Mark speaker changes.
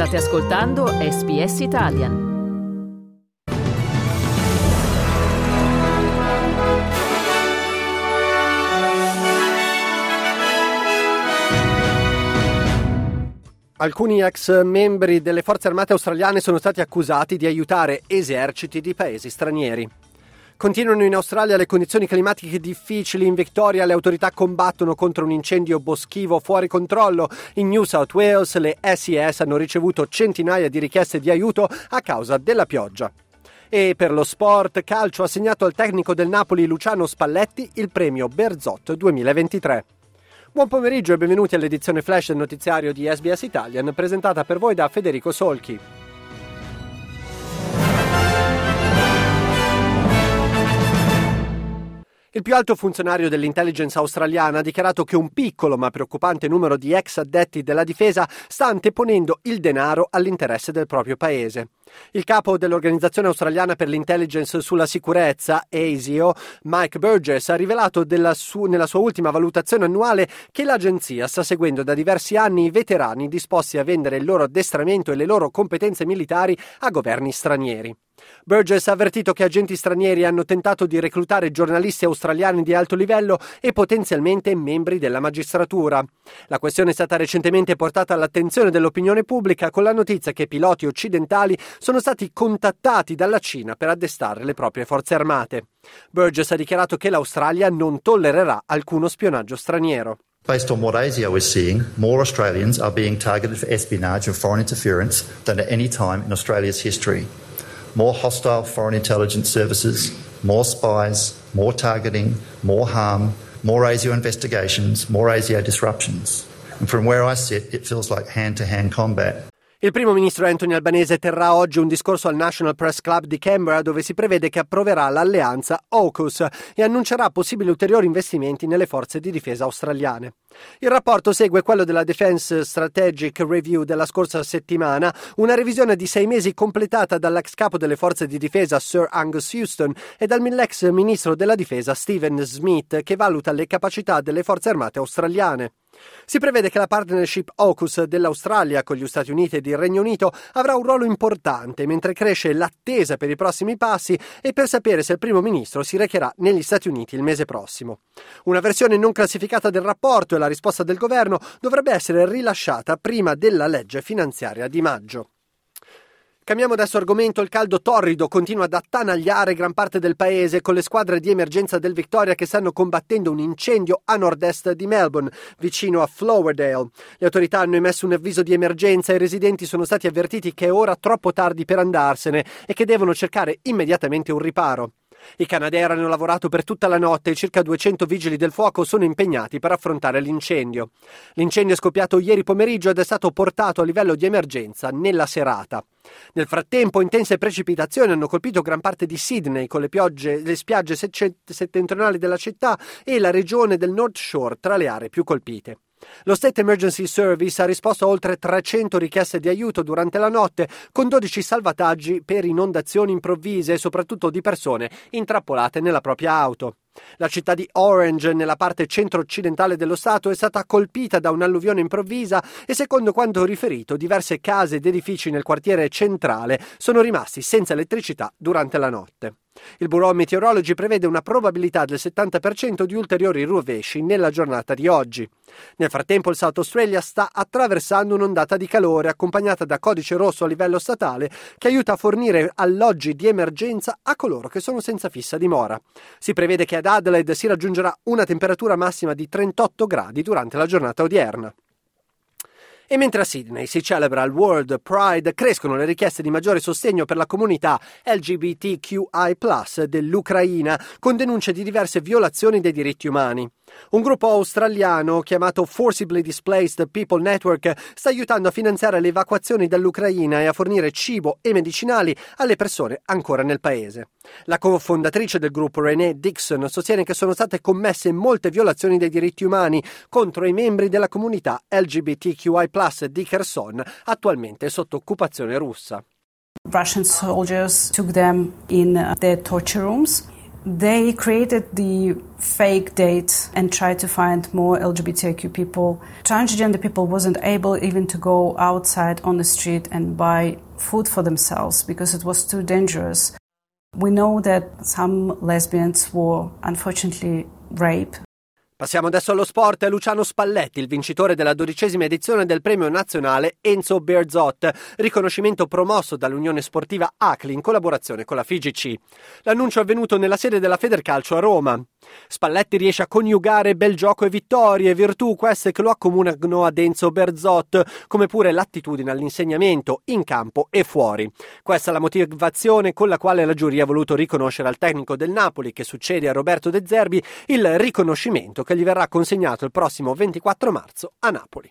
Speaker 1: State ascoltando SBS Italian.
Speaker 2: Alcuni ex membri delle forze armate australiane sono stati accusati di aiutare eserciti di paesi stranieri. Continuano in Australia le condizioni climatiche difficili, in Victoria le autorità combattono contro un incendio boschivo fuori controllo, in New South Wales le SES hanno ricevuto centinaia di richieste di aiuto a causa della pioggia. E per lo sport, calcio ha assegnato al tecnico del Napoli Luciano Spalletti il premio Berzot 2023. Buon pomeriggio e benvenuti all'edizione flash del notiziario di SBS Italian presentata per voi da Federico Solchi. Il più alto funzionario dell'intelligence australiana ha dichiarato che un piccolo ma preoccupante numero di ex addetti della difesa sta anteponendo il denaro all'interesse del proprio paese. Il capo dell'Organizzazione australiana per l'intelligence sulla sicurezza, ASIO, Mike Burgess, ha rivelato su- nella sua ultima valutazione annuale che l'agenzia sta seguendo da diversi anni i veterani disposti a vendere il loro addestramento e le loro competenze militari a governi stranieri. Burgess ha avvertito che agenti stranieri hanno tentato di reclutare giornalisti australiani di alto livello e potenzialmente membri della magistratura. La questione è stata recentemente portata all'attenzione dell'opinione pubblica con la notizia che piloti occidentali sono stati contattati dalla Cina per addestrare le proprie forze armate. Burgess ha dichiarato che l'Australia non tollererà alcuno spionaggio straniero.
Speaker 3: Based on what ASIO is seeing, more Australians are being targeted for espionage and foreign interference than at any time in Australia's history. More hostile foreign intelligence services, more spies, more targeting, more harm, more ASIO investigations, more ASIO disruptions. And from where I sit, it feels like hand to hand combat.
Speaker 2: Il primo ministro Anthony Albanese terrà oggi un discorso al National Press Club di Canberra dove si prevede che approverà l'alleanza AUKUS e annuncerà possibili ulteriori investimenti nelle forze di difesa australiane. Il rapporto segue quello della Defense Strategic Review della scorsa settimana, una revisione di sei mesi completata dall'ex capo delle forze di difesa Sir Angus Houston e dall'ex ministro della difesa Stephen Smith che valuta le capacità delle forze armate australiane. Si prevede che la partnership AUKUS dell'Australia con gli Stati Uniti ed il Regno Unito avrà un ruolo importante mentre cresce l'attesa per i prossimi passi e per sapere se il primo ministro si recherà negli Stati Uniti il mese prossimo. Una versione non classificata del rapporto e la risposta del governo dovrebbe essere rilasciata prima della legge finanziaria di maggio. Cambiamo adesso argomento. Il caldo torrido continua ad attanagliare gran parte del paese con le squadre di emergenza del Victoria che stanno combattendo un incendio a nord-est di Melbourne, vicino a Flowerdale. Le autorità hanno emesso un avviso di emergenza e i residenti sono stati avvertiti che è ora troppo tardi per andarsene e che devono cercare immediatamente un riparo. I Canadair hanno lavorato per tutta la notte e circa 200 vigili del fuoco sono impegnati per affrontare l'incendio. L'incendio è scoppiato ieri pomeriggio ed è stato portato a livello di emergenza nella serata. Nel frattempo, intense precipitazioni hanno colpito gran parte di Sydney con le, piogge, le spiagge settentrionali della città e la regione del North Shore tra le aree più colpite. Lo State Emergency Service ha risposto a oltre 300 richieste di aiuto durante la notte, con 12 salvataggi per inondazioni improvvise soprattutto di persone intrappolate nella propria auto. La città di Orange, nella parte centro-occidentale dello Stato, è stata colpita da un'alluvione improvvisa e, secondo quanto riferito, diverse case ed edifici nel quartiere centrale sono rimasti senza elettricità durante la notte. Il Bureau Meteorology prevede una probabilità del 70% di ulteriori rovesci nella giornata di oggi. Nel frattempo il South Australia sta attraversando un'ondata di calore accompagnata da codice rosso a livello statale che aiuta a fornire alloggi di emergenza a coloro che sono senza fissa dimora. Si prevede che ad Adelaide si raggiungerà una temperatura massima di 38 gradi durante la giornata odierna. E mentre a Sydney si celebra il World Pride, crescono le richieste di maggiore sostegno per la comunità LGBTQI dell'Ucraina, con denunce di diverse violazioni dei diritti umani. Un gruppo australiano chiamato Forcibly Displaced People Network sta aiutando a finanziare le evacuazioni dall'Ucraina e a fornire cibo e medicinali alle persone ancora nel paese. La cofondatrice del gruppo Renee Dixon sostiene che sono state commesse molte violazioni dei diritti umani contro i membri della comunità LGBTQI di Kherson, attualmente sotto occupazione russa.
Speaker 4: Russian soldiers took them in their torture rooms They created the fake date and tried to find more LGBTIQ people. Transgender people wasn't able even to go outside on the street and buy food for themselves because it was too dangerous. We know that some lesbians were unfortunately raped
Speaker 2: Passiamo adesso allo sport. Luciano Spalletti, il vincitore della dodicesima edizione del premio nazionale Enzo Berzot, riconoscimento promosso dall'Unione Sportiva ACLI in collaborazione con la FIGC. L'annuncio è avvenuto nella sede della Federcalcio a Roma. Spalletti riesce a coniugare bel gioco e vittorie, virtù queste che lo accomunano ad Enzo Berzot, come pure l'attitudine all'insegnamento in campo e fuori. Questa è la motivazione con la quale la giuria ha voluto riconoscere al tecnico del Napoli, che succede a Roberto De Zerbi, il riconoscimento che gli verrà consegnato il prossimo 24 marzo a Napoli.